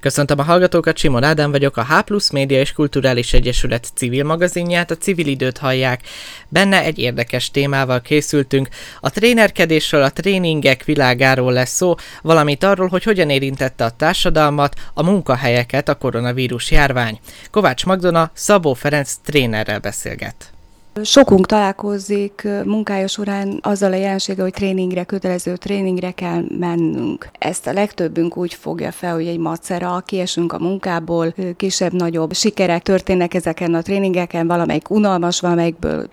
Köszöntöm a hallgatókat, Simon Ádám vagyok, a H Média és Kulturális Egyesület civil magazinját, a civil időt hallják. Benne egy érdekes témával készültünk. A trénerkedésről, a tréningek világáról lesz szó, valamint arról, hogy hogyan érintette a társadalmat, a munkahelyeket a koronavírus járvány. Kovács Magdona Szabó Ferenc trénerrel beszélget. Sokunk találkozik munkája során azzal a jelenséggel, hogy tréningre, kötelező tréningre kell mennünk. Ezt a legtöbbünk úgy fogja fel, hogy egy macera, kiesünk a munkából, kisebb-nagyobb sikerek történnek ezeken a tréningeken, valamelyik unalmas, valamelyikből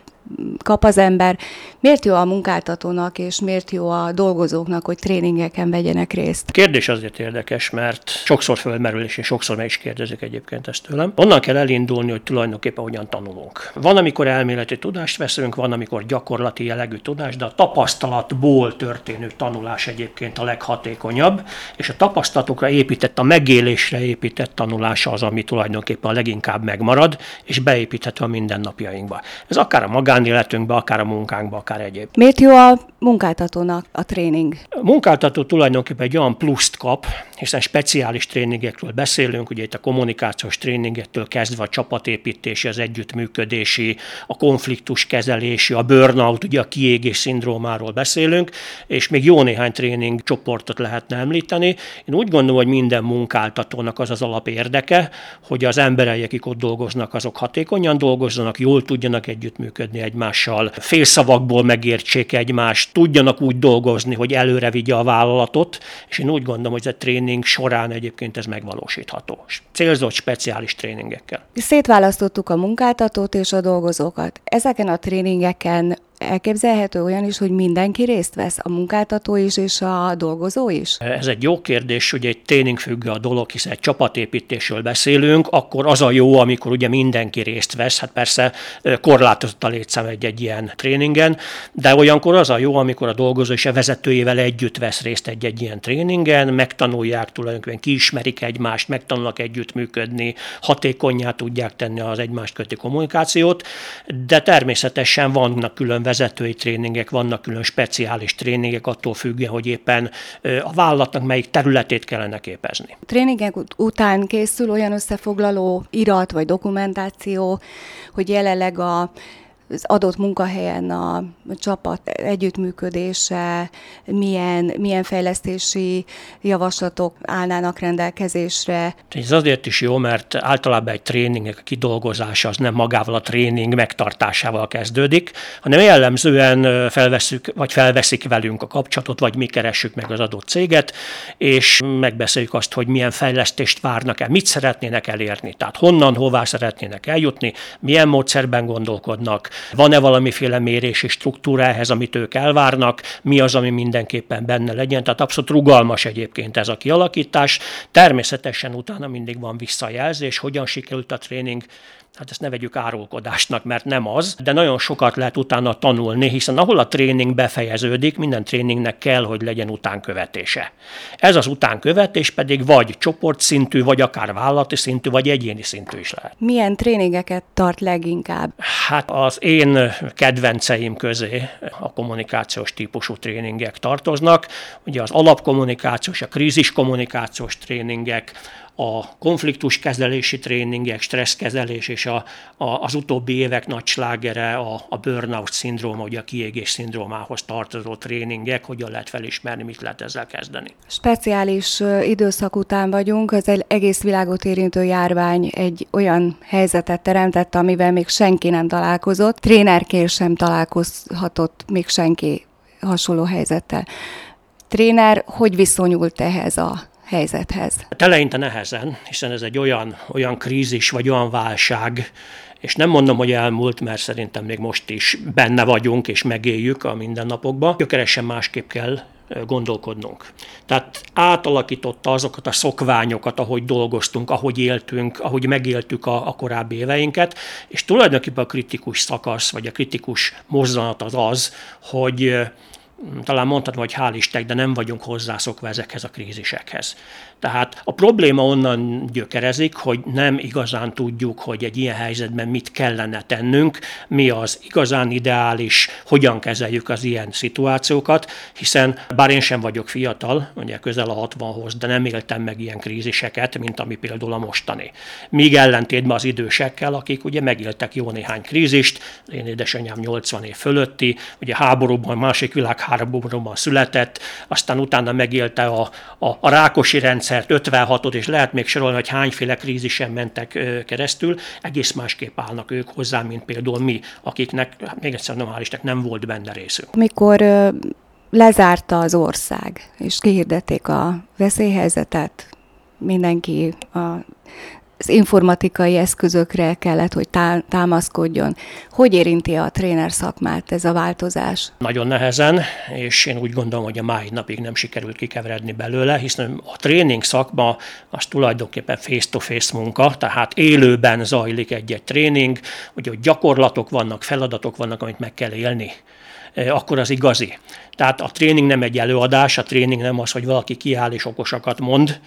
kap az ember. Miért jó a munkáltatónak, és miért jó a dolgozóknak, hogy tréningeken vegyenek részt? Kérdés azért érdekes, mert sokszor fölmerül, és sokszor meg is kérdezik egyébként ezt tőlem. Onnan kell elindulni, hogy tulajdonképpen hogyan tanulunk. Van, amikor elméleti tudást veszünk, van, amikor gyakorlati jellegű tudás, de a tapasztalatból történő tanulás egyébként a leghatékonyabb, és a tapasztalatokra épített, a megélésre épített tanulás az, ami tulajdonképpen a leginkább megmarad, és beépíthető a mindennapjainkba. Ez akár a magán magánéletünkbe, akár a munkánkba, akár egyéb. Miért jó a munkáltatónak a tréning? A munkáltató tulajdonképpen egy olyan pluszt kap, hiszen speciális tréningekről beszélünk, ugye itt a kommunikációs tréningektől kezdve a csapatépítési, az együttműködési, a konfliktus kezelési, a burnout, ugye a kiégés szindrómáról beszélünk, és még jó néhány tréning csoportot lehetne említeni. Én úgy gondolom, hogy minden munkáltatónak az az alap érdeke, hogy az emberei, akik ott dolgoznak, azok hatékonyan dolgozzanak, jól tudjanak együttműködni egymással, félszavakból megértsék egymást, tudjanak úgy dolgozni, hogy előre vigye a vállalatot, és én úgy gondolom, hogy ez a tréning során egyébként ez megvalósítható. Célzott speciális tréningekkel. Szétválasztottuk a munkáltatót és a dolgozókat. Ezeken a tréningeken Elképzelhető olyan is, hogy mindenki részt vesz, a munkáltató is és a dolgozó is? Ez egy jó kérdés, hogy egy tréning függő a dolog, hiszen egy csapatépítésről beszélünk, akkor az a jó, amikor ugye mindenki részt vesz, hát persze korlátozott a létszám egy-egy ilyen tréningen, de olyankor az a jó, amikor a dolgozó és a vezetőjével együtt vesz részt egy-egy ilyen tréningen, megtanulják tulajdonképpen, kiismerik egymást, megtanulnak együttműködni, hatékonyá tudják tenni az egymást köti kommunikációt, de természetesen vannak külön vezetői tréningek, vannak külön speciális tréningek, attól függően, hogy éppen a vállalatnak melyik területét kellene képezni. Tréningek után készül olyan összefoglaló irat vagy dokumentáció, hogy jelenleg a az adott munkahelyen a csapat együttműködése, milyen, milyen fejlesztési javaslatok állnának rendelkezésre. Ez azért is jó, mert általában egy tréningnek a kidolgozása az nem magával a tréning megtartásával kezdődik, hanem jellemzően felveszük, vagy felveszik velünk a kapcsolatot, vagy mi keressük meg az adott céget, és megbeszéljük azt, hogy milyen fejlesztést várnak el, mit szeretnének elérni, tehát honnan, hová szeretnének eljutni, milyen módszerben gondolkodnak, van-e valamiféle mérési struktúra ehhez, amit ők elvárnak, mi az, ami mindenképpen benne legyen. Tehát abszolút rugalmas egyébként ez a kialakítás. Természetesen utána mindig van visszajelzés, hogyan sikerült a tréning, hát ezt ne vegyük árulkodásnak, mert nem az, de nagyon sokat lehet utána tanulni, hiszen ahol a tréning befejeződik, minden tréningnek kell, hogy legyen utánkövetése. Ez az utánkövetés pedig vagy csoportszintű, vagy akár vállalati szintű, vagy egyéni szintű is lehet. Milyen tréningeket tart leginkább? Hát az én kedvenceim közé a kommunikációs típusú tréningek tartoznak. Ugye az alapkommunikációs, a krízis kommunikációs tréningek, a konfliktuskezelési tréningek, stresszkezelés és a, a, az utóbbi évek nagy slágere a, a burnout szindróma, ugye a kiégés szindrómához tartozó tréningek, hogyan lehet felismerni, mit lehet ezzel kezdeni. Speciális időszak után vagyunk, az egész világot érintő járvány egy olyan helyzetet teremtett, amivel még senki nem találkozott, trénerként sem találkozhatott még senki hasonló helyzettel. Tréner hogy viszonyult ehhez a helyzethez? Eleinte nehezen, hiszen ez egy olyan, olyan krízis vagy olyan válság, és nem mondom, hogy elmúlt, mert szerintem még most is benne vagyunk és megéljük a mindennapokban. Gyökeresen másképp kell gondolkodnunk. Tehát átalakította azokat a szokványokat, ahogy dolgoztunk, ahogy éltünk, ahogy megéltük a, a korábbi éveinket, és tulajdonképpen a kritikus szakasz, vagy a kritikus mozzanat az az, hogy talán mondhatni, hogy hál' Isten, de nem vagyunk hozzászokva ezekhez a krízisekhez. Tehát a probléma onnan gyökerezik, hogy nem igazán tudjuk, hogy egy ilyen helyzetben mit kellene tennünk, mi az igazán ideális, hogyan kezeljük az ilyen szituációkat, hiszen bár én sem vagyok fiatal, ugye közel a 60-hoz, de nem éltem meg ilyen kríziseket, mint ami például a mostani. Míg ellentétben az idősekkel, akik ugye megéltek jó néhány krízist, én édesanyám 80 év fölötti, ugye háborúban, másik világháborúban született, aztán utána megélte a, a, a rákosi rendszer, rendszert, 56-ot, és lehet még sorolni, hogy hányféle krízisen mentek keresztül, egész másképp állnak ők hozzá, mint például mi, akiknek, hát még egyszer nem hál' nem volt benne részünk. Mikor lezárta az ország, és kihirdették a veszélyhelyzetet, mindenki a az informatikai eszközökre kellett, hogy támaszkodjon. Hogy érinti a tréner szakmát ez a változás? Nagyon nehezen, és én úgy gondolom, hogy a mai napig nem sikerült kikeveredni belőle, hiszen a tréning szakma az tulajdonképpen face-to-face munka, tehát élőben zajlik egy-egy tréning, ugye hogy gyakorlatok vannak, feladatok vannak, amit meg kell élni akkor az igazi. Tehát a tréning nem egy előadás, a tréning nem az, hogy valaki kiáll és okosakat mond,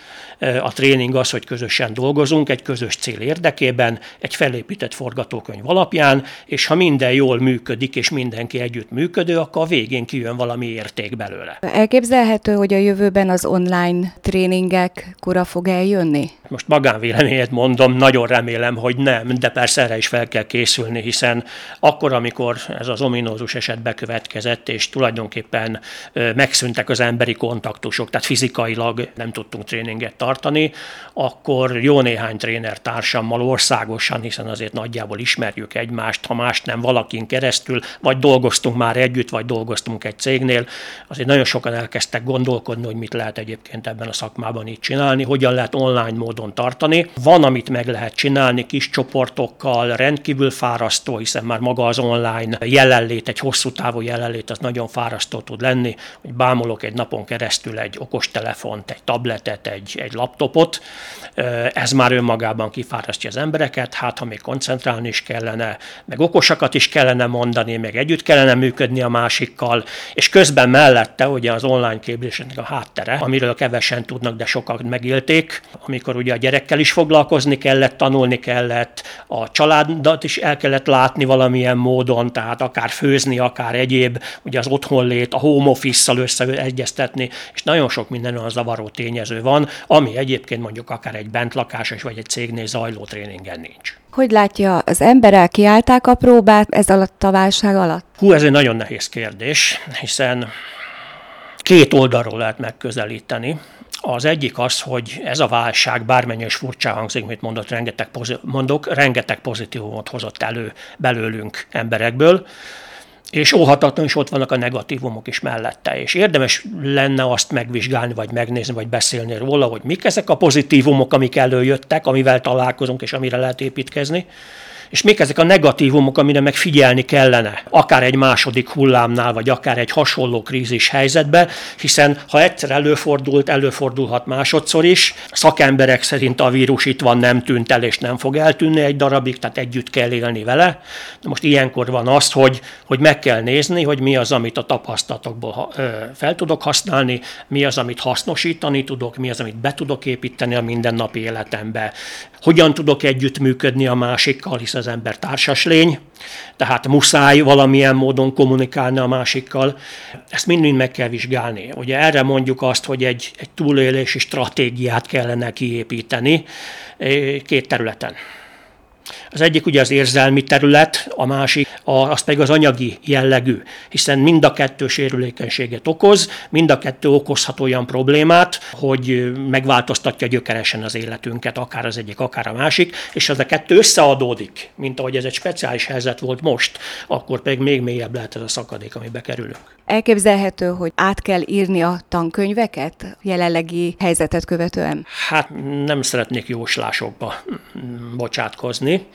a tréning az, hogy közösen dolgozunk egy közös cél érdekében, egy felépített forgatókönyv alapján, és ha minden jól működik, és mindenki együtt működő, akkor a végén kijön valami érték belőle. Elképzelhető, hogy a jövőben az online tréningek kora fog eljönni? Most magánvéleményet mondom, nagyon remélem, hogy nem, de persze erre is fel kell készülni, hiszen akkor, amikor ez az ominózus eset bekövetkezett, és tulajdonképpen megszűntek az emberi kontaktusok, tehát fizikailag nem tudtunk tréninget tartani, akkor jó néhány tréner társammal országosan, hiszen azért nagyjából ismerjük egymást, ha mást nem valakin keresztül, vagy dolgoztunk már együtt, vagy dolgoztunk egy cégnél, azért nagyon sokan elkezdtek gondolkodni, hogy mit lehet egyébként ebben a szakmában így csinálni, hogyan lehet online módon tartani. Van, amit meg lehet csinálni kis csoportokkal, rendkívül fárasztó, hiszen már maga az online jelenlét, egy hosszú távú jelenlét, az nagyon fárasztó tud lenni, hogy bámulok egy napon keresztül egy okostelefont, egy tabletet, egy, egy laptopot, ez már önmagában kifárasztja az embereket, hát ha még koncentrálni is kellene, meg okosakat is kellene mondani, meg együtt kellene működni a másikkal, és közben mellette ugye az online képzésnek a háttere, amiről kevesen tudnak, de sokat megélték, amikor ugye a gyerekkel is foglalkozni kellett, tanulni kellett, a családat is el kellett látni valamilyen módon, tehát akár főzni, akár egyéb, ugye az otthonlét, home office-szal összeegyeztetni, és nagyon sok minden olyan zavaró tényező van, ami egyébként mondjuk akár egy bentlakásos vagy egy cégnél zajló tréningen nincs. Hogy látja, az emberek kiállták a próbát ez alatt a válság alatt? Hú, ez egy nagyon nehéz kérdés, hiszen két oldalról lehet megközelíteni. Az egyik az, hogy ez a válság, bármennyi is furcsa hangzik, mit mondott, rengeteg, mondok, rengeteg pozitívumot hozott elő belőlünk emberekből és óhatatlan is ott vannak a negatívumok is mellette. És érdemes lenne azt megvizsgálni, vagy megnézni, vagy beszélni róla, hogy mik ezek a pozitívumok, amik előjöttek, amivel találkozunk, és amire lehet építkezni, és még ezek a negatívumok, amire meg figyelni kellene, akár egy második hullámnál, vagy akár egy hasonló krízis helyzetben, hiszen ha egyszer előfordult, előfordulhat másodszor is. Szakemberek szerint a vírus itt van, nem tűnt el, és nem fog eltűnni egy darabig, tehát együtt kell élni vele. De most ilyenkor van az, hogy, hogy meg kell nézni, hogy mi az, amit a tapasztalatokból fel tudok használni, mi az, amit hasznosítani tudok, mi az, amit be tudok építeni a mindennapi életembe, hogyan tudok együttműködni a másikkal, hiszen az ember társas lény, tehát muszáj valamilyen módon kommunikálni a másikkal. Ezt mind-mind meg kell vizsgálni. Ugye erre mondjuk azt, hogy egy, egy túlélési stratégiát kellene kiépíteni eh, két területen. Az egyik ugye az érzelmi terület, a másik a, az pedig az anyagi jellegű, hiszen mind a kettő sérülékenységet okoz, mind a kettő okozhat olyan problémát, hogy megváltoztatja gyökeresen az életünket, akár az egyik, akár a másik, és az a kettő összeadódik, mint ahogy ez egy speciális helyzet volt most, akkor pedig még mélyebb lehet ez a szakadék, amibe kerülünk. Elképzelhető, hogy át kell írni a tankönyveket jelenlegi helyzetet követően? Hát nem szeretnék jóslásokba bocsátkozni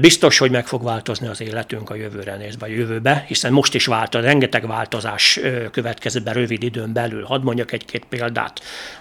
Biztos, hogy meg fog változni az életünk a jövőre nézve, a jövőbe, hiszen most is változ, rengeteg változás következik be rövid időn belül. Hadd mondjak egy-két példát.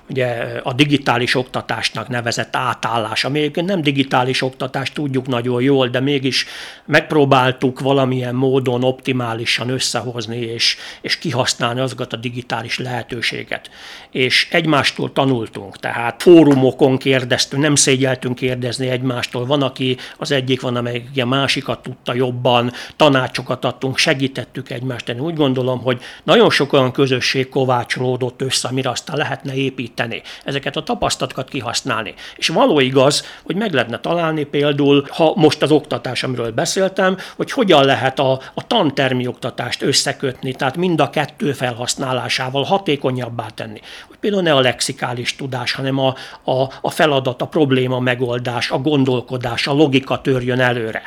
Ugye a digitális oktatásnak nevezett átállás, ami egyébként nem digitális oktatás, tudjuk nagyon jól, de mégis megpróbáltuk valamilyen módon optimálisan összehozni és, és kihasználni azokat a digitális lehetőséget. És egymástól tanultunk, tehát fórumokon kérdeztünk, nem szégyeltünk kérdezni egymástól. Van, aki az egyik van, amelyik a másikat tudta jobban, tanácsokat adtunk, segítettük egymást. Én úgy gondolom, hogy nagyon sok olyan közösség kovácsolódott össze, amire aztán lehetne építeni. Ezeket a tapasztalatokat kihasználni. És való igaz, hogy meg lehetne találni például, ha most az oktatás, amiről beszéltem, hogy hogyan lehet a, a tantermi oktatást összekötni, tehát mind a kettő felhasználásával hatékonyabbá tenni. Hogy például ne a lexikális tudás, hanem a, a, a feladat, a probléma megoldás, a gondolkodás, a logika törjön jön előre.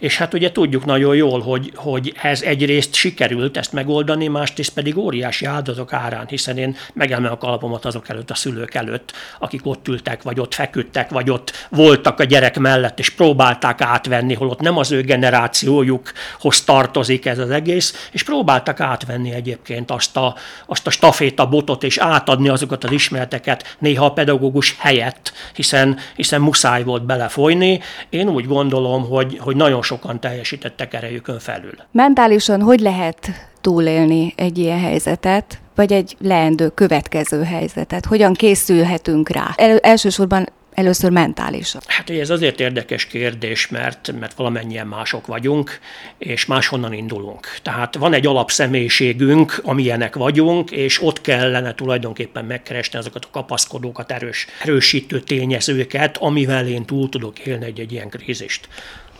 És hát ugye tudjuk nagyon jól, hogy, hogy ez egyrészt sikerült ezt megoldani, másrészt pedig óriási áldozatok árán, hiszen én megelmem a kalapomat azok előtt, a szülők előtt, akik ott ültek, vagy ott feküdtek, vagy ott voltak a gyerek mellett, és próbálták átvenni, holott nem az ő generációjukhoz tartozik ez az egész, és próbáltak átvenni egyébként azt a, azt a staféta botot, és átadni azokat az ismereteket néha a pedagógus helyett, hiszen, hiszen muszáj volt belefolyni. Én úgy gondolom, hogy, hogy nagyon sokan teljesítettek erejükön felül. Mentálisan hogy lehet túlélni egy ilyen helyzetet, vagy egy leendő következő helyzetet? Hogyan készülhetünk rá? El, elsősorban először mentálisan? Hát ez azért érdekes kérdés, mert, mert valamennyien mások vagyunk, és máshonnan indulunk. Tehát van egy alapszemélységünk, amilyenek vagyunk, és ott kellene tulajdonképpen megkeresni azokat a kapaszkodókat, erős, erősítő tényezőket, amivel én túl tudok élni egy, egy ilyen krízist.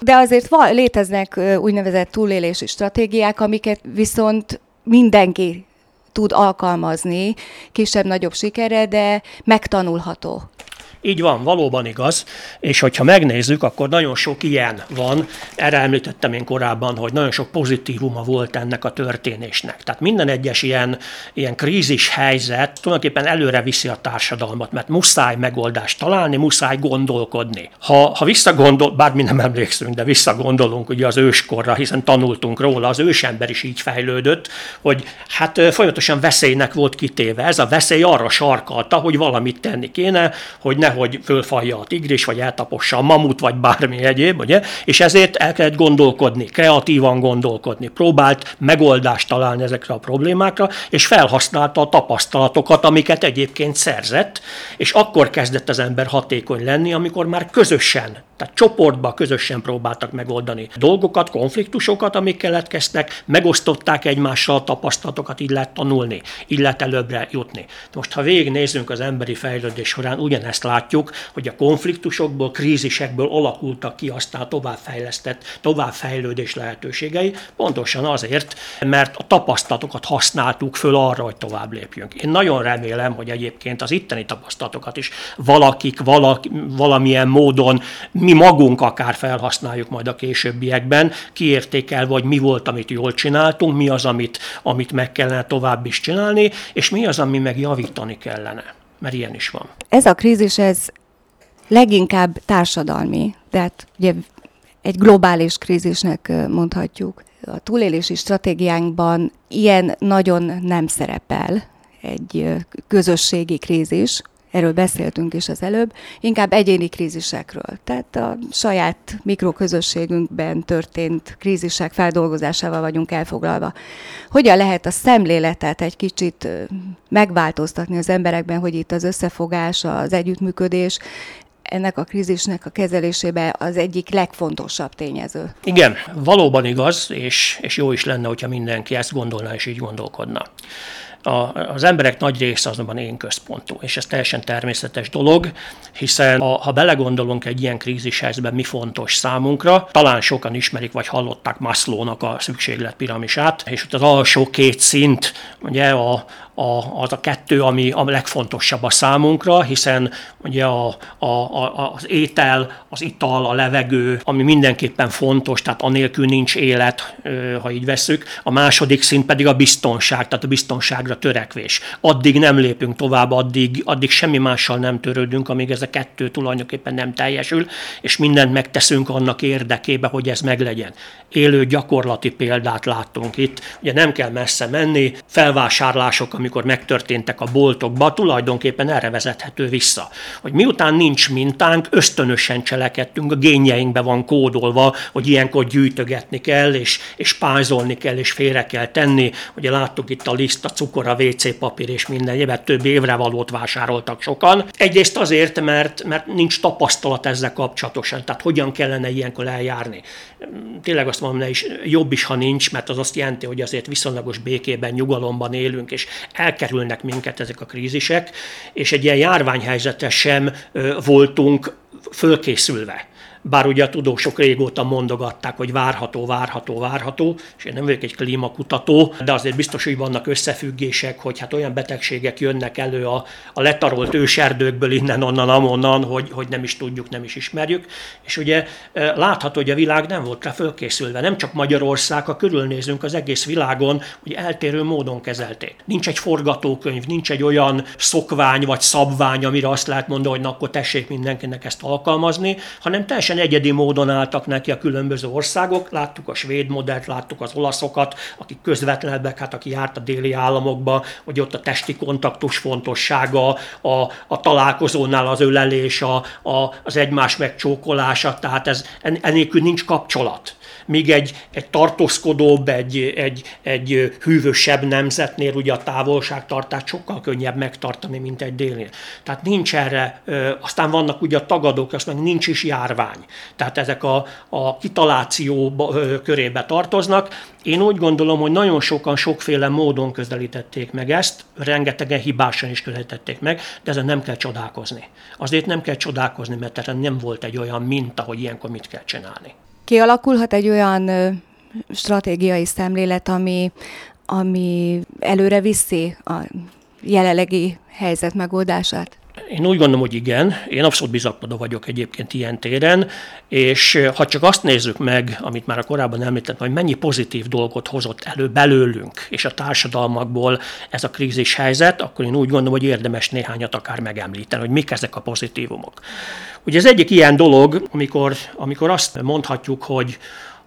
De azért van, léteznek úgynevezett túlélési stratégiák, amiket viszont mindenki tud alkalmazni, kisebb-nagyobb sikere, de megtanulható. Így van, valóban igaz, és hogyha megnézzük, akkor nagyon sok ilyen van. Erre említettem én korábban, hogy nagyon sok pozitívuma volt ennek a történésnek. Tehát minden egyes ilyen, ilyen krízis helyzet tulajdonképpen előre viszi a társadalmat, mert muszáj megoldást találni, muszáj gondolkodni. Ha, ha visszagondol, bár mi nem emlékszünk, de visszagondolunk ugye az őskorra, hiszen tanultunk róla, az ősember is így fejlődött, hogy hát folyamatosan veszélynek volt kitéve. Ez a veszély arra sarkalta, hogy valamit tenni kéne, hogy ne nehogy fölfalja a tigris, vagy eltapossa a mamut, vagy bármi egyéb, ugye? és ezért el kellett gondolkodni, kreatívan gondolkodni, próbált megoldást találni ezekre a problémákra, és felhasználta a tapasztalatokat, amiket egyébként szerzett, és akkor kezdett az ember hatékony lenni, amikor már közösen, tehát csoportba közösen próbáltak megoldani dolgokat, konfliktusokat, amik keletkeztek, megosztották egymással a tapasztalatokat, így lehet tanulni, így lehet előbbre jutni. Most, ha végignézzünk az emberi fejlődés során, ugyanezt látjuk, látjuk, hogy a konfliktusokból, krízisekből alakultak ki aztán továbbfejlesztett, továbbfejlődés lehetőségei, pontosan azért, mert a tapasztalatokat használtuk föl arra, hogy tovább lépjünk. Én nagyon remélem, hogy egyébként az itteni tapasztalatokat is valakik, valak, valamilyen módon mi magunk akár felhasználjuk majd a későbbiekben, kiértékel, vagy mi volt, amit jól csináltunk, mi az, amit, amit meg kellene tovább is csinálni, és mi az, ami meg javítani kellene mert ilyen is van. Ez a krízis, ez leginkább társadalmi, tehát ugye egy globális krízisnek mondhatjuk. A túlélési stratégiánkban ilyen nagyon nem szerepel egy közösségi krízis, erről beszéltünk is az előbb, inkább egyéni krízisekről. Tehát a saját mikroközösségünkben történt krízisek feldolgozásával vagyunk elfoglalva. Hogyan lehet a szemléletet egy kicsit megváltoztatni az emberekben, hogy itt az összefogás, az együttműködés, ennek a krízisnek a kezelésébe az egyik legfontosabb tényező. Igen, valóban igaz, és, és jó is lenne, hogyha mindenki ezt gondolná és így gondolkodna. A, az emberek nagy része azonban én központú, és ez teljesen természetes dolog, hiszen ha, ha belegondolunk egy ilyen krízishelyzetben, mi fontos számunkra, talán sokan ismerik vagy hallották Maslownak a szükségletpiramisát, és ott az alsó két szint, ugye a, a, az a kettő, ami a legfontosabb a számunkra, hiszen ugye a, a, a, az étel, az ital, a levegő, ami mindenképpen fontos, tehát anélkül nincs élet, ha így veszük. A második szint pedig a biztonság, tehát a biztonságra törekvés. Addig nem lépünk tovább, addig, addig semmi mással nem törődünk, amíg ez a kettő tulajdonképpen nem teljesül, és mindent megteszünk annak érdekébe, hogy ez meglegyen. Élő gyakorlati példát láttunk itt. Ugye nem kell messze menni, felvásárlások, amikor megtörténtek a boltokba, tulajdonképpen erre vezethető vissza. Hogy miután nincs mintánk, ösztönösen cselekedtünk, a génjeinkbe van kódolva, hogy ilyenkor gyűjtögetni kell, és, és pázolni kell, és félre kell tenni. Ugye láttuk itt a liszt, a cukor, a WC papír és minden egyébként több évre valót vásároltak sokan. Egyrészt azért, mert, mert nincs tapasztalat ezzel kapcsolatosan, tehát hogyan kellene ilyenkor eljárni. Tényleg azt mondom, is jobb is, ha nincs, mert az azt jelenti, hogy azért viszonylagos békében, nyugalomban élünk, és elkerülnek minket ezek a krízisek, és egy ilyen járványhelyzetes sem voltunk fölkészülve bár ugye a tudósok régóta mondogatták, hogy várható, várható, várható, és én nem vagyok egy klímakutató, de azért biztos, hogy vannak összefüggések, hogy hát olyan betegségek jönnek elő a, a letarolt őserdőkből innen, onnan, amonnan, hogy, hogy nem is tudjuk, nem is ismerjük. És ugye e, látható, hogy a világ nem volt rá fölkészülve. Nem csak Magyarország, ha körülnézünk az egész világon, hogy eltérő módon kezelték. Nincs egy forgatókönyv, nincs egy olyan szokvány vagy szabvány, amire azt lehet mondani, hogy na, akkor tessék mindenkinek ezt alkalmazni, hanem teljesen teljesen egyedi módon álltak neki a különböző országok. Láttuk a svéd modellt, láttuk az olaszokat, akik közvetlenebbek, hát aki járt a déli államokba, hogy ott a testi kontaktus fontossága, a, a találkozónál az ölelés, a, a, az egymás megcsókolása, tehát ez, enélkül nincs kapcsolat míg egy, egy tartózkodóbb, egy, egy, egy hűvösebb nemzetnél ugye a távolságtartást sokkal könnyebb megtartani, mint egy délnél. Tehát nincs erre, aztán vannak ugye a tagadók, azt meg nincs is járvány. Tehát ezek a, a kitaláció körébe tartoznak. Én úgy gondolom, hogy nagyon sokan sokféle módon közelítették meg ezt, rengetegen hibásan is közelítették meg, de ezen nem kell csodálkozni. Azért nem kell csodálkozni, mert erre nem volt egy olyan minta, hogy ilyenkor mit kell csinálni kialakulhat egy olyan stratégiai szemlélet, ami, ami előre viszi a jelenlegi helyzet megoldását? Én úgy gondolom, hogy igen. Én abszolút bizakodó vagyok egyébként ilyen téren, és ha csak azt nézzük meg, amit már a korábban említettem, hogy mennyi pozitív dolgot hozott elő belőlünk és a társadalmakból ez a krízis helyzet, akkor én úgy gondolom, hogy érdemes néhányat akár megemlíteni, hogy mik ezek a pozitívumok. Ugye ez egyik ilyen dolog, amikor, amikor azt mondhatjuk, hogy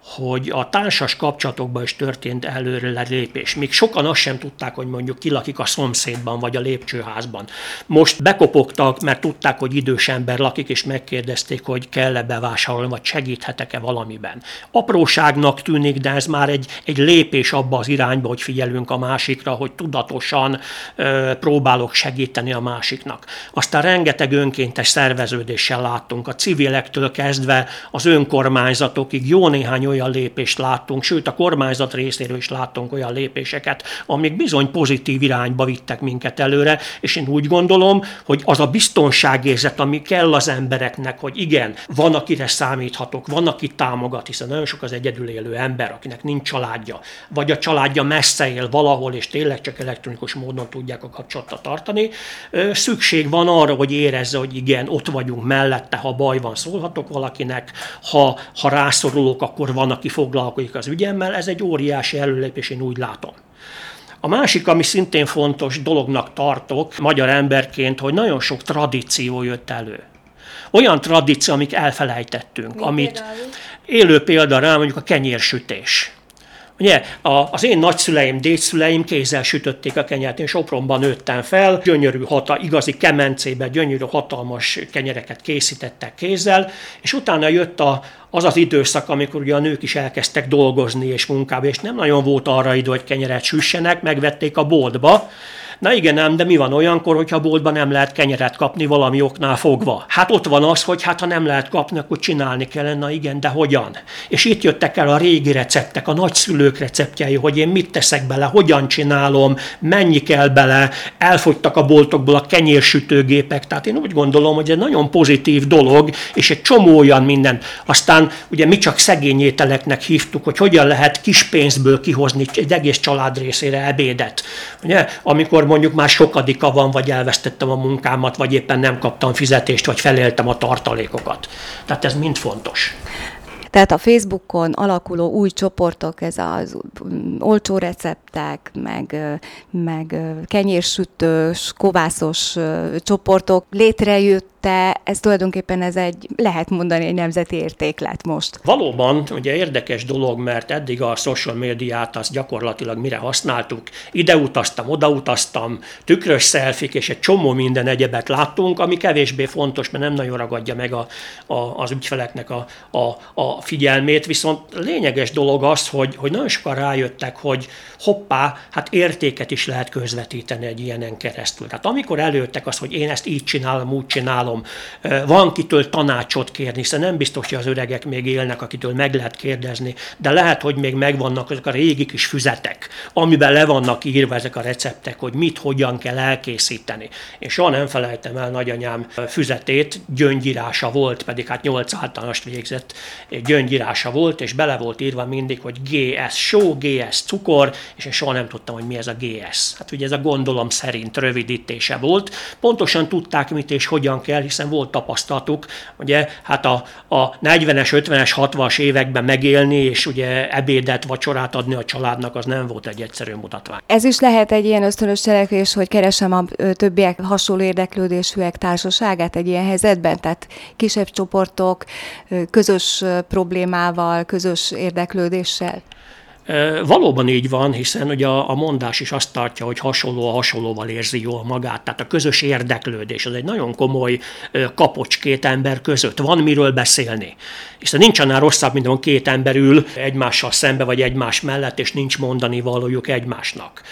hogy a társas kapcsolatokban is történt előre lépés. Még sokan azt sem tudták, hogy mondjuk ki lakik a szomszédban vagy a lépcsőházban. Most bekopogtak, mert tudták, hogy idős ember lakik, és megkérdezték, hogy kell-e bevásárolni, vagy segíthetek-e valamiben. Apróságnak tűnik, de ez már egy, egy lépés abba az irányba, hogy figyelünk a másikra, hogy tudatosan ö, próbálok segíteni a másiknak. Aztán rengeteg önkéntes szerveződéssel láttunk, a civilektől kezdve az önkormányzatokig jó néhány olyan lépést láttunk, sőt a kormányzat részéről is láttunk olyan lépéseket, amik bizony pozitív irányba vittek minket előre, és én úgy gondolom, hogy az a biztonságérzet, ami kell az embereknek, hogy igen, van, akire számíthatok, van, aki támogat, hiszen nagyon sok az egyedül élő ember, akinek nincs családja, vagy a családja messze él valahol, és tényleg csak elektronikus módon tudják a kapcsolatot tartani. Szükség van arra, hogy érezze, hogy igen, ott vagyunk mellette, ha baj van, szólhatok valakinek, ha, ha rászorulok, akkor van van, aki foglalkozik az ügyemmel, ez egy óriási előlépés, én úgy látom. A másik, ami szintén fontos dolognak tartok magyar emberként, hogy nagyon sok tradíció jött elő. Olyan tradíció, amik elfelejtettünk, Mi amit például? élő példa rá mondjuk a kenyérsütés. Ugye az én nagyszüleim, dédszüleim kézzel sütötték a kenyeret, én Sopronban nőttem fel, gyönyörű, hata, igazi kemencébe gyönyörű, hatalmas kenyereket készítettek kézzel, és utána jött a, az az időszak, amikor ugye a nők is elkezdtek dolgozni és munkába, és nem nagyon volt arra idő, hogy kenyeret süssenek, megvették a boltba, Na igen, nem, de mi van olyankor, hogyha boltban nem lehet kenyeret kapni valami oknál fogva? Hát ott van az, hogy hát ha nem lehet kapni, akkor csinálni kellene, na igen, de hogyan? És itt jöttek el a régi receptek, a nagyszülők receptjei, hogy én mit teszek bele, hogyan csinálom, mennyi kell bele, elfogytak a boltokból a kenyérsütőgépek, tehát én úgy gondolom, hogy ez nagyon pozitív dolog, és egy csomó olyan minden. Aztán ugye mi csak szegény ételeknek hívtuk, hogy hogyan lehet kis pénzből kihozni egy egész család részére ebédet. Ugye, amikor amikor mondjuk már sokadika van, vagy elvesztettem a munkámat, vagy éppen nem kaptam fizetést, vagy feléltem a tartalékokat. Tehát ez mind fontos. Tehát a Facebookon alakuló új csoportok, ez az mm, olcsó receptek, meg, meg kenyérsütős, kovászos csoportok létrejött te ez tulajdonképpen ez egy, lehet mondani, egy nemzeti érték lett most. Valóban, ugye érdekes dolog, mert eddig a social médiát azt gyakorlatilag mire használtuk, ide utaztam, oda utaztam, tükrös szelfik és egy csomó minden egyebet láttunk, ami kevésbé fontos, mert nem nagyon ragadja meg a, a, az ügyfeleknek a, a, a figyelmét, viszont lényeges dolog az, hogy, hogy nagyon sokan rájöttek, hogy hoppá, hát értéket is lehet közvetíteni egy ilyenen keresztül. Tehát amikor előttek az, hogy én ezt így csinálom, úgy csinálom, van kitől tanácsot kérni, hiszen nem biztos, hogy az öregek még élnek, akitől meg lehet kérdezni, de lehet, hogy még megvannak ezek a régi kis füzetek, amiben le vannak írva ezek a receptek, hogy mit, hogyan kell elkészíteni. És soha nem felejtem el nagyanyám füzetét, gyöngyírása volt, pedig hát nyolc általánost végzett, gyöngyírása volt, és bele volt írva mindig, hogy GS só, GS cukor, és én soha nem tudtam, hogy mi ez a GS. Hát ugye ez a gondolom szerint rövidítése volt. Pontosan tudták, mit és hogyan kell, hiszen volt tapasztalatuk, ugye hát a, a 40-es, 50-es, 60-as években megélni, és ugye ebédet, vacsorát adni a családnak, az nem volt egy egyszerű mutatvány. Ez is lehet egy ilyen ösztönös cselekvés, hogy keresem a többiek hasonló érdeklődésűek társaságát egy ilyen helyzetben, tehát kisebb csoportok, közös problémával, közös érdeklődéssel? Valóban így van, hiszen ugye a, mondás is azt tartja, hogy hasonló a hasonlóval érzi jól magát. Tehát a közös érdeklődés, az egy nagyon komoly kapocs két ember között. Van miről beszélni. Hiszen nincs annál rosszabb, mint amikor két ember ül egymással szembe, vagy egymás mellett, és nincs mondani valójuk egymásnak.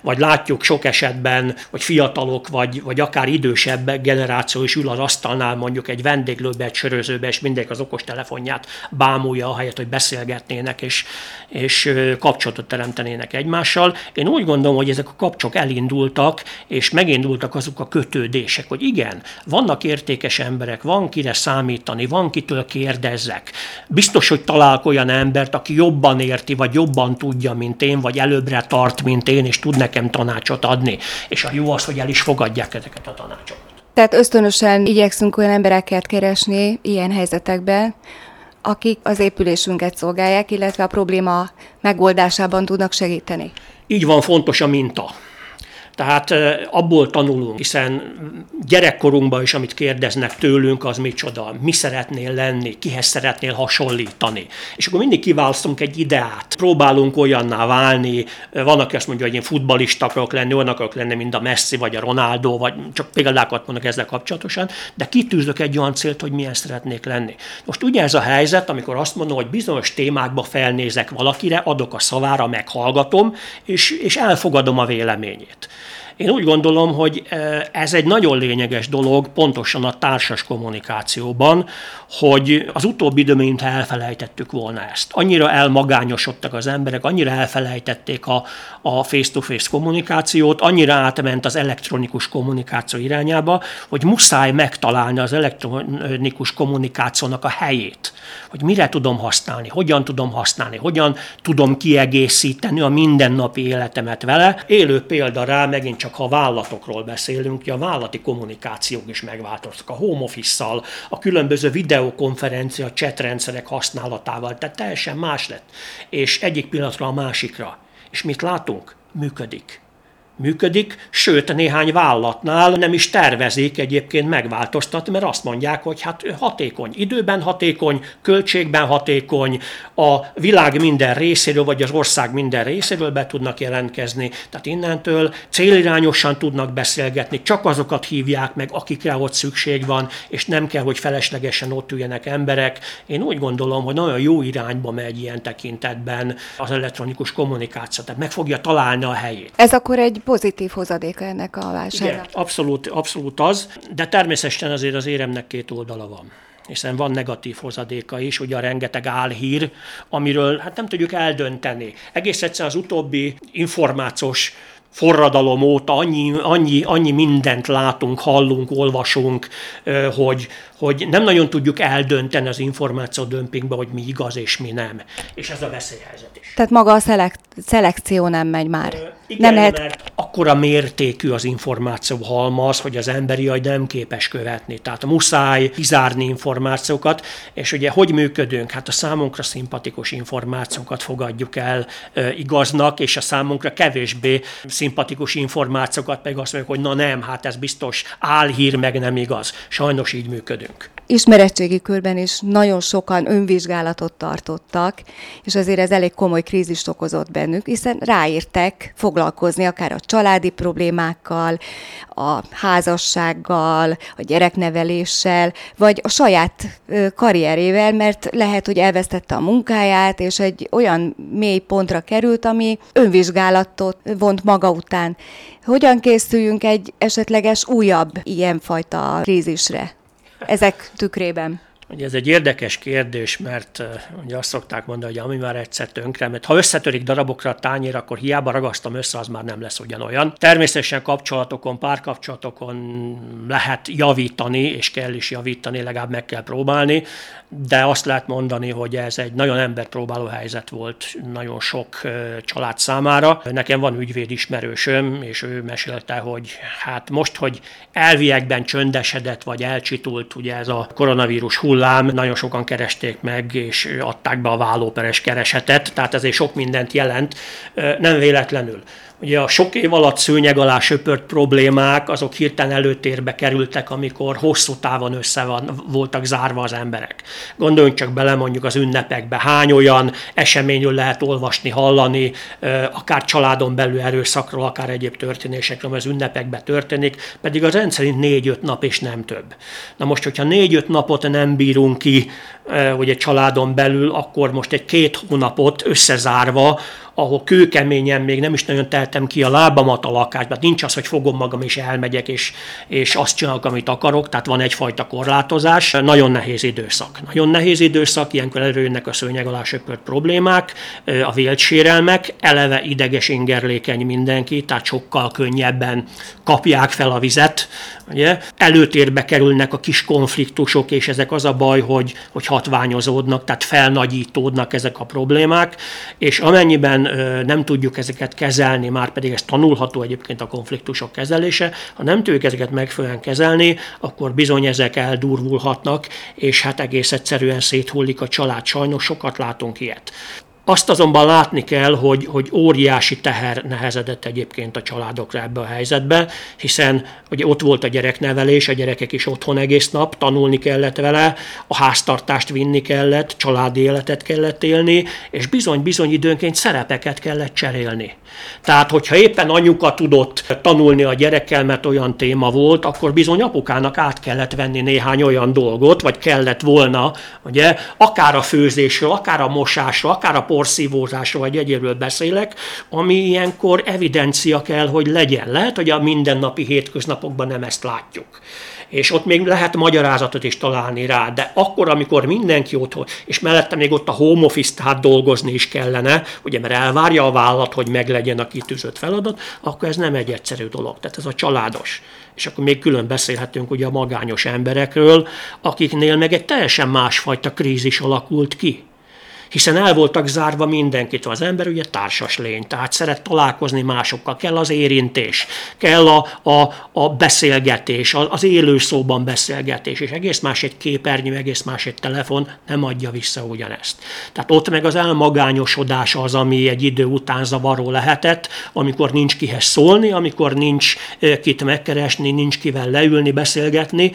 Vagy látjuk sok esetben, hogy fiatalok, vagy, vagy akár idősebb generáció is ül az asztalnál mondjuk egy vendéglőbe, egy sörözőbe, és mindenki az okos telefonját bámulja, ahelyett, hogy beszélgetnének, és, és kapcsolatot teremtenének egymással. Én úgy gondolom, hogy ezek a kapcsok elindultak, és megindultak azok a kötődések, hogy igen, vannak értékes emberek, van kire számítani, van kitől kérdezzek. Biztos, hogy találok olyan embert, aki jobban érti, vagy jobban tudja, mint én, vagy előbbre tart, mint én, és tud nekem tanácsot adni. És a jó az, hogy el is fogadják ezeket a tanácsokat. Tehát ösztönösen igyekszünk olyan embereket keresni ilyen helyzetekben, akik az épülésünket szolgálják, illetve a probléma megoldásában tudnak segíteni. Így van fontos a minta. Tehát abból tanulunk, hiszen gyerekkorunkban is, amit kérdeznek tőlünk, az micsoda, mi szeretnél lenni, kihez szeretnél hasonlítani. És akkor mindig kiválasztunk egy ideát, próbálunk olyanná válni, van, aki azt mondja, hogy én futbalista akarok lenni, olyan akarok lenni, mint a Messi vagy a Ronaldo, vagy csak példákat mondok ezzel kapcsolatosan, de kitűzök egy olyan célt, hogy milyen szeretnék lenni. Most ugye ez a helyzet, amikor azt mondom, hogy bizonyos témákba felnézek valakire, adok a szavára, meghallgatom, és, és elfogadom a véleményét. Én úgy gondolom, hogy ez egy nagyon lényeges dolog pontosan a társas kommunikációban, hogy az utóbbi időben, mintha elfelejtettük volna ezt. Annyira elmagányosodtak az emberek, annyira elfelejtették a, a face-to-face kommunikációt, annyira átment az elektronikus kommunikáció irányába, hogy muszáj megtalálni az elektronikus kommunikációnak a helyét, hogy mire tudom használni, hogyan tudom használni, hogyan tudom kiegészíteni a mindennapi életemet vele. Élő példa rá, megint csak ha a vállalatokról beszélünk, a vállalati kommunikációk is megváltoztak a home office-szal, a különböző videokonferencia chatrendszerek használatával, tehát teljesen más lett. És egyik pillanatra a másikra. És mit látunk? Működik működik, sőt néhány vállalatnál nem is tervezik egyébként megváltoztatni, mert azt mondják, hogy hát hatékony, időben hatékony, költségben hatékony, a világ minden részéről, vagy az ország minden részéről be tudnak jelentkezni, tehát innentől célirányosan tudnak beszélgetni, csak azokat hívják meg, akikre ott szükség van, és nem kell, hogy feleslegesen ott üljenek emberek. Én úgy gondolom, hogy nagyon jó irányba megy ilyen tekintetben az elektronikus kommunikáció, tehát meg fogja találni a helyét. Ez akkor egy pozitív hozadéka ennek a válságnak. Igen, abszolút, abszolút az, de természetesen azért az éremnek két oldala van hiszen van negatív hozadéka is, ugye a rengeteg álhír, amiről hát nem tudjuk eldönteni. Egész egyszer az utóbbi információs forradalom óta annyi, annyi, annyi mindent látunk, hallunk, olvasunk, hogy, hogy nem nagyon tudjuk eldönteni az információ dömpingbe, hogy mi igaz és mi nem. És ez a veszélyhelyzet is. Tehát maga a szelek- szelekció nem megy már. Igen, nem lehet... mert akkora mértékű az információ halmaz, hogy az emberi agy nem képes követni. Tehát muszáj kizárni információkat, és ugye hogy működünk? Hát a számunkra szimpatikus információkat fogadjuk el e, igaznak, és a számunkra kevésbé szimpatikus információkat meg azt mondjuk, hogy na nem, hát ez biztos álhír, meg nem igaz. Sajnos így működünk ismeretségi körben is nagyon sokan önvizsgálatot tartottak, és azért ez elég komoly krízist okozott bennük, hiszen ráértek foglalkozni akár a családi problémákkal, a házassággal, a gyerekneveléssel, vagy a saját karrierével, mert lehet, hogy elvesztette a munkáját, és egy olyan mély pontra került, ami önvizsgálatot vont maga után. Hogyan készüljünk egy esetleges újabb ilyenfajta krízisre? Ezek tükrében? Ugye ez egy érdekes kérdés, mert ugye azt szokták mondani, hogy ami már egyszer tönkre, mert ha összetörik darabokra a tányér, akkor hiába ragasztom össze, az már nem lesz ugyanolyan. Természetesen kapcsolatokon, párkapcsolatokon lehet javítani, és kell is javítani, legalább meg kell próbálni, de azt lehet mondani, hogy ez egy nagyon emberpróbáló helyzet volt nagyon sok család számára. Nekem van ügyvéd ismerősöm, és ő mesélte, hogy hát most, hogy elviekben csöndesedett, vagy elcsitult ugye ez a koronavírus hull hullám, nagyon sokan keresték meg, és adták be a vállóperes keresetet, tehát ezért sok mindent jelent, nem véletlenül. Ugye a sok év alatt szőnyeg alá söpört problémák, azok hirtelen előtérbe kerültek, amikor hosszú távon össze van, voltak zárva az emberek. Gondoljunk csak bele mondjuk az ünnepekbe, hány olyan eseményről lehet olvasni, hallani, akár családon belül erőszakról, akár egyéb történésekről, az ünnepekbe történik, pedig az rendszerint négy-öt nap és nem több. Na most, hogyha négy-öt napot nem bírunk ki, egy családon belül, akkor most egy két hónapot összezárva, ahol kőkeményen még nem is nagyon teltem ki a lábamat a lakásba. Nincs az, hogy fogom magam és elmegyek, és, és azt csinálok, amit akarok, tehát van egyfajta korlátozás. Nagyon nehéz időszak. Nagyon nehéz időszak, ilyenkor előjönnek a szőnyeg alá söpört problémák, a véltsérelmek, eleve ideges ingerlékeny mindenki, tehát sokkal könnyebben kapják fel a vizet. Ugye? Előtérbe kerülnek a kis konfliktusok, és ezek az a baj, hogy, hogy hatványozódnak, tehát felnagyítódnak ezek a problémák, és amennyiben nem tudjuk ezeket kezelni, már pedig ez tanulható egyébként a konfliktusok kezelése, ha nem tudjuk ezeket megfelelően kezelni, akkor bizony ezek eldurvulhatnak, és hát egész egyszerűen széthullik a család. Sajnos sokat látunk ilyet. Azt azonban látni kell, hogy, hogy óriási teher nehezedett egyébként a családokra ebbe a helyzetbe, hiszen ugye ott volt a gyereknevelés, a gyerekek is otthon egész nap, tanulni kellett vele, a háztartást vinni kellett, családi életet kellett élni, és bizony-bizony időnként szerepeket kellett cserélni. Tehát, hogyha éppen anyuka tudott tanulni a gyerekkel, mert olyan téma volt, akkor bizony apukának át kellett venni néhány olyan dolgot, vagy kellett volna, ugye, akár a főzésről, akár a mosásról, akár a porszívózásról, vagy egyébről beszélek, ami ilyenkor evidencia kell, hogy legyen. Lehet, hogy a mindennapi hétköznapokban nem ezt látjuk és ott még lehet magyarázatot is találni rá, de akkor, amikor mindenki otthon, és mellette még ott a home office, tehát dolgozni is kellene, ugye, mert elvárja a vállalat, hogy meglegyen a kitűzött feladat, akkor ez nem egy egyszerű dolog, tehát ez a családos. És akkor még külön beszélhetünk ugye a magányos emberekről, akiknél meg egy teljesen másfajta krízis alakult ki hiszen el voltak zárva mindenkit. Az ember ugye társas lény, tehát szeret találkozni másokkal, kell az érintés, kell a, a, a beszélgetés, az élő szóban beszélgetés, és egész más egy képernyő, egész más egy telefon nem adja vissza ugyanezt. Tehát ott meg az elmagányosodás az, ami egy idő után zavaró lehetett, amikor nincs kihez szólni, amikor nincs kit megkeresni, nincs kivel leülni, beszélgetni,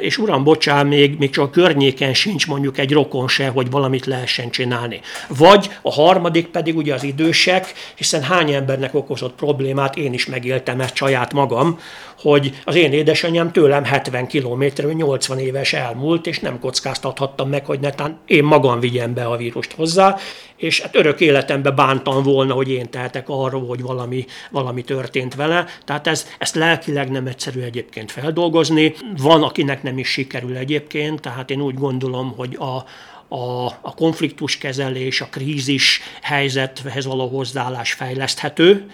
és uram, bocsán, még, még csak a környéken sincs mondjuk egy rokon se, hogy valamit lehessen csinálni. Vagy a harmadik pedig ugye az idősek, hiszen hány embernek okozott problémát, én is megéltem ezt saját magam, hogy az én édesanyám tőlem 70 kilométerről 80 éves elmúlt, és nem kockáztathattam meg, hogy netán én magam vigyem be a vírust hozzá, és hát örök életemben bántam volna, hogy én tehetek arról, hogy valami, valami történt vele. Tehát ez, ezt lelkileg nem egyszerű egyébként feldolgozni. Van, akinek nem is sikerül egyébként, tehát én úgy gondolom, hogy a, a, a konfliktuskezelés, a krízis helyzethez való hozzáállás fejleszthető,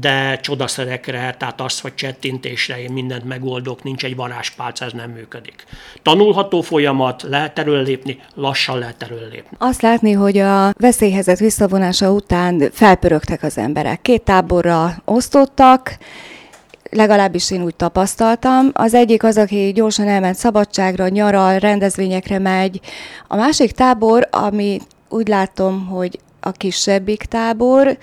de csodaszerekre, tehát az, hogy csettintésre én mindent megoldok, nincs egy varázspálca, ez nem működik. Tanulható folyamat, lehet lépni, lassan lehet lépni. Azt látni, hogy a veszélyhezet visszavonása után felpörögtek az emberek. Két táborra osztottak, legalábbis én úgy tapasztaltam. Az egyik az, aki gyorsan elment szabadságra, nyaral, rendezvényekre megy. A másik tábor, ami úgy látom, hogy a kisebbik tábor,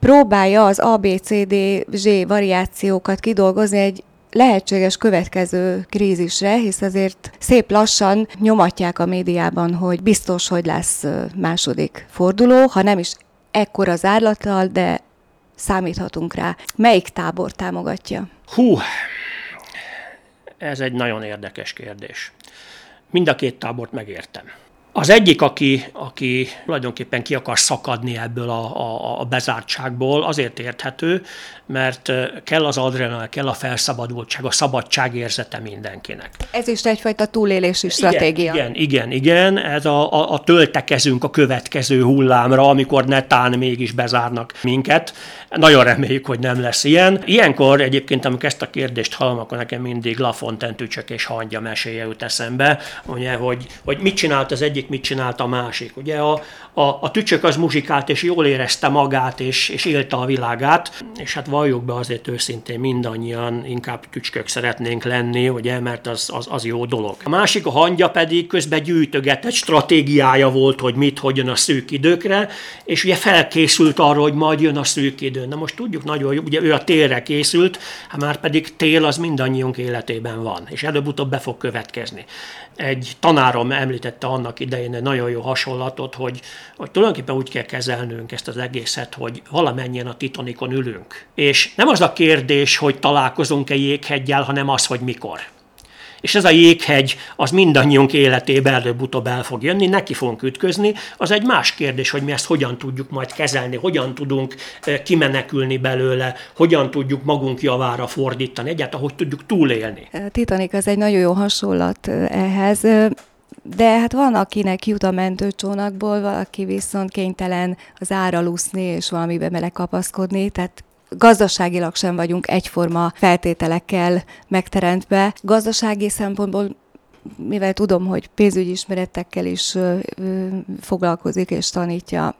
próbálja az ABCD-Z variációkat kidolgozni egy lehetséges következő krízisre, hisz azért szép lassan nyomatják a médiában, hogy biztos, hogy lesz második forduló, ha nem is ekkora zárlattal, de számíthatunk rá. Melyik tábor támogatja? Hú, ez egy nagyon érdekes kérdés. Mind a két tábort megértem. Az egyik, aki, aki tulajdonképpen ki akar szakadni ebből a, a, a bezártságból, azért érthető, mert kell az adrenalin, kell a felszabadultság, a szabadság érzete mindenkinek. Ez is egyfajta túlélési stratégia. Igen, igen, igen. Ez a, a, a töltekezünk a következő hullámra, amikor netán mégis bezárnak minket. Nagyon reméljük, hogy nem lesz ilyen. Ilyenkor egyébként, amikor ezt a kérdést hallom, akkor nekem mindig Lafontaine tücsök és hangya meséje jut eszembe, ugye, hogy, hogy mit csinált az egyik, mit csinált a másik. Ugye a, a, a tücsök az muzsikált, és jól érezte magát, és, és élte a világát, és hát valljuk be azért őszintén mindannyian inkább tücskök szeretnénk lenni, ugye, mert az, az, az jó dolog. A másik, a hangya pedig közben gyűjtögetett stratégiája volt, hogy mit, hogyan a szűk időkre, és ugye felkészült arra, hogy majd jön a szűk idő. Na most tudjuk nagyon ugye ő a télre készült, hát már pedig tél az mindannyiunk életében van, és előbb-utóbb be fog következni. Egy tanárom említette annak idején egy nagyon jó hasonlatot, hogy, hogy tulajdonképpen úgy kell kezelnünk ezt az egészet, hogy valamennyien a Titanikon ülünk. És nem az a kérdés, hogy találkozunk-e jéghegyel, hanem az, hogy mikor és ez a jéghegy az mindannyiunk életében előbb-utóbb el fog jönni, neki fogunk ütközni. Az egy más kérdés, hogy mi ezt hogyan tudjuk majd kezelni, hogyan tudunk kimenekülni belőle, hogyan tudjuk magunk javára fordítani, egyáltalán hogy tudjuk túlélni. A Titanic az egy nagyon jó hasonlat ehhez. De hát van, akinek jut a mentőcsónakból, valaki viszont kénytelen az ára luszni és valamibe belekapaszkodni, tehát gazdaságilag sem vagyunk egyforma feltételekkel megteremtve. Gazdasági szempontból mivel tudom, hogy pénzügyi ismeretekkel is ö, ö, foglalkozik és tanítja,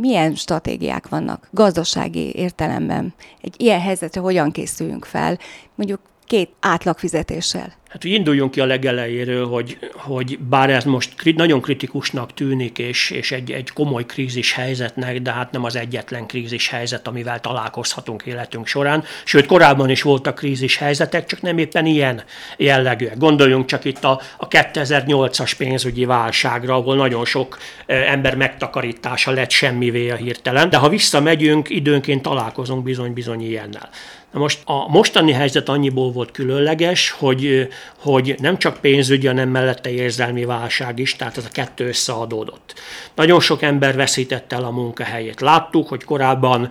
milyen stratégiák vannak gazdasági értelemben? Egy ilyen helyzetre hogyan készüljünk fel? Mondjuk két átlagfizetéssel. Hát, hogy induljunk ki a legelejéről, hogy, hogy bár ez most nagyon kritikusnak tűnik, és, és egy, egy komoly krízis helyzetnek, de hát nem az egyetlen krízis helyzet, amivel találkozhatunk életünk során. Sőt, korábban is voltak krízis helyzetek, csak nem éppen ilyen jellegűek. Gondoljunk csak itt a, a 2008-as pénzügyi válságra, ahol nagyon sok ember megtakarítása lett semmivé a hirtelen. De ha visszamegyünk, időnként találkozunk bizony-bizony ilyennel. Na most a mostani helyzet annyiból volt különleges, hogy, hogy nem csak pénzügyi, hanem mellette érzelmi válság is, tehát ez a kettő összeadódott. Nagyon sok ember veszítette el a munkahelyét. Láttuk, hogy korábban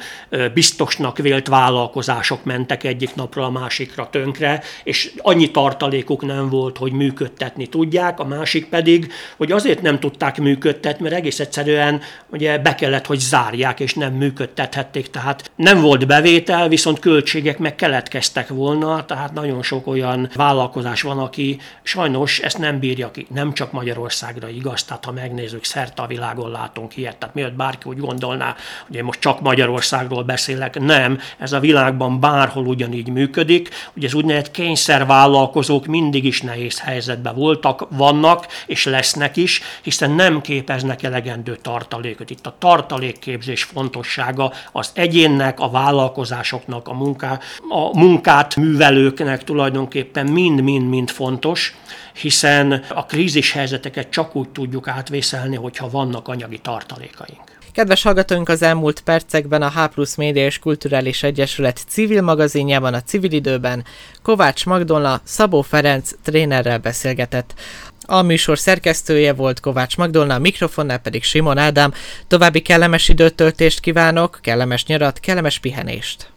biztosnak vélt vállalkozások mentek egyik napról a másikra tönkre, és annyi tartalékuk nem volt, hogy működtetni tudják, a másik pedig, hogy azért nem tudták működtetni, mert egész egyszerűen ugye be kellett, hogy zárják, és nem működtethették, tehát nem volt bevétel, viszont költségek költségek meg keletkeztek volna, tehát nagyon sok olyan vállalkozás van, aki sajnos ezt nem bírja ki. Nem csak Magyarországra igaz, tehát ha megnézzük, szerte a világon látunk ilyet. Tehát miért bárki úgy gondolná, hogy én most csak Magyarországról beszélek, nem, ez a világban bárhol ugyanígy működik. Ugye az úgynevezett kényszervállalkozók mindig is nehéz helyzetben voltak, vannak és lesznek is, hiszen nem képeznek elegendő tartalékot. Itt a tartalékképzés fontossága az egyénnek, a vállalkozásoknak, a munká, a munkát művelőknek tulajdonképpen mind-mind-mind fontos, hiszen a krízis helyzeteket csak úgy tudjuk átvészelni, hogyha vannak anyagi tartalékaink. Kedves hallgatóink, az elmúlt percekben a H plusz Média és Kulturális Egyesület civil magazinjában a civil időben Kovács Magdolna Szabó Ferenc trénerrel beszélgetett. A műsor szerkesztője volt Kovács Magdolna, a mikrofonnál pedig Simon Ádám. További kellemes időtöltést kívánok, kellemes nyarat, kellemes pihenést!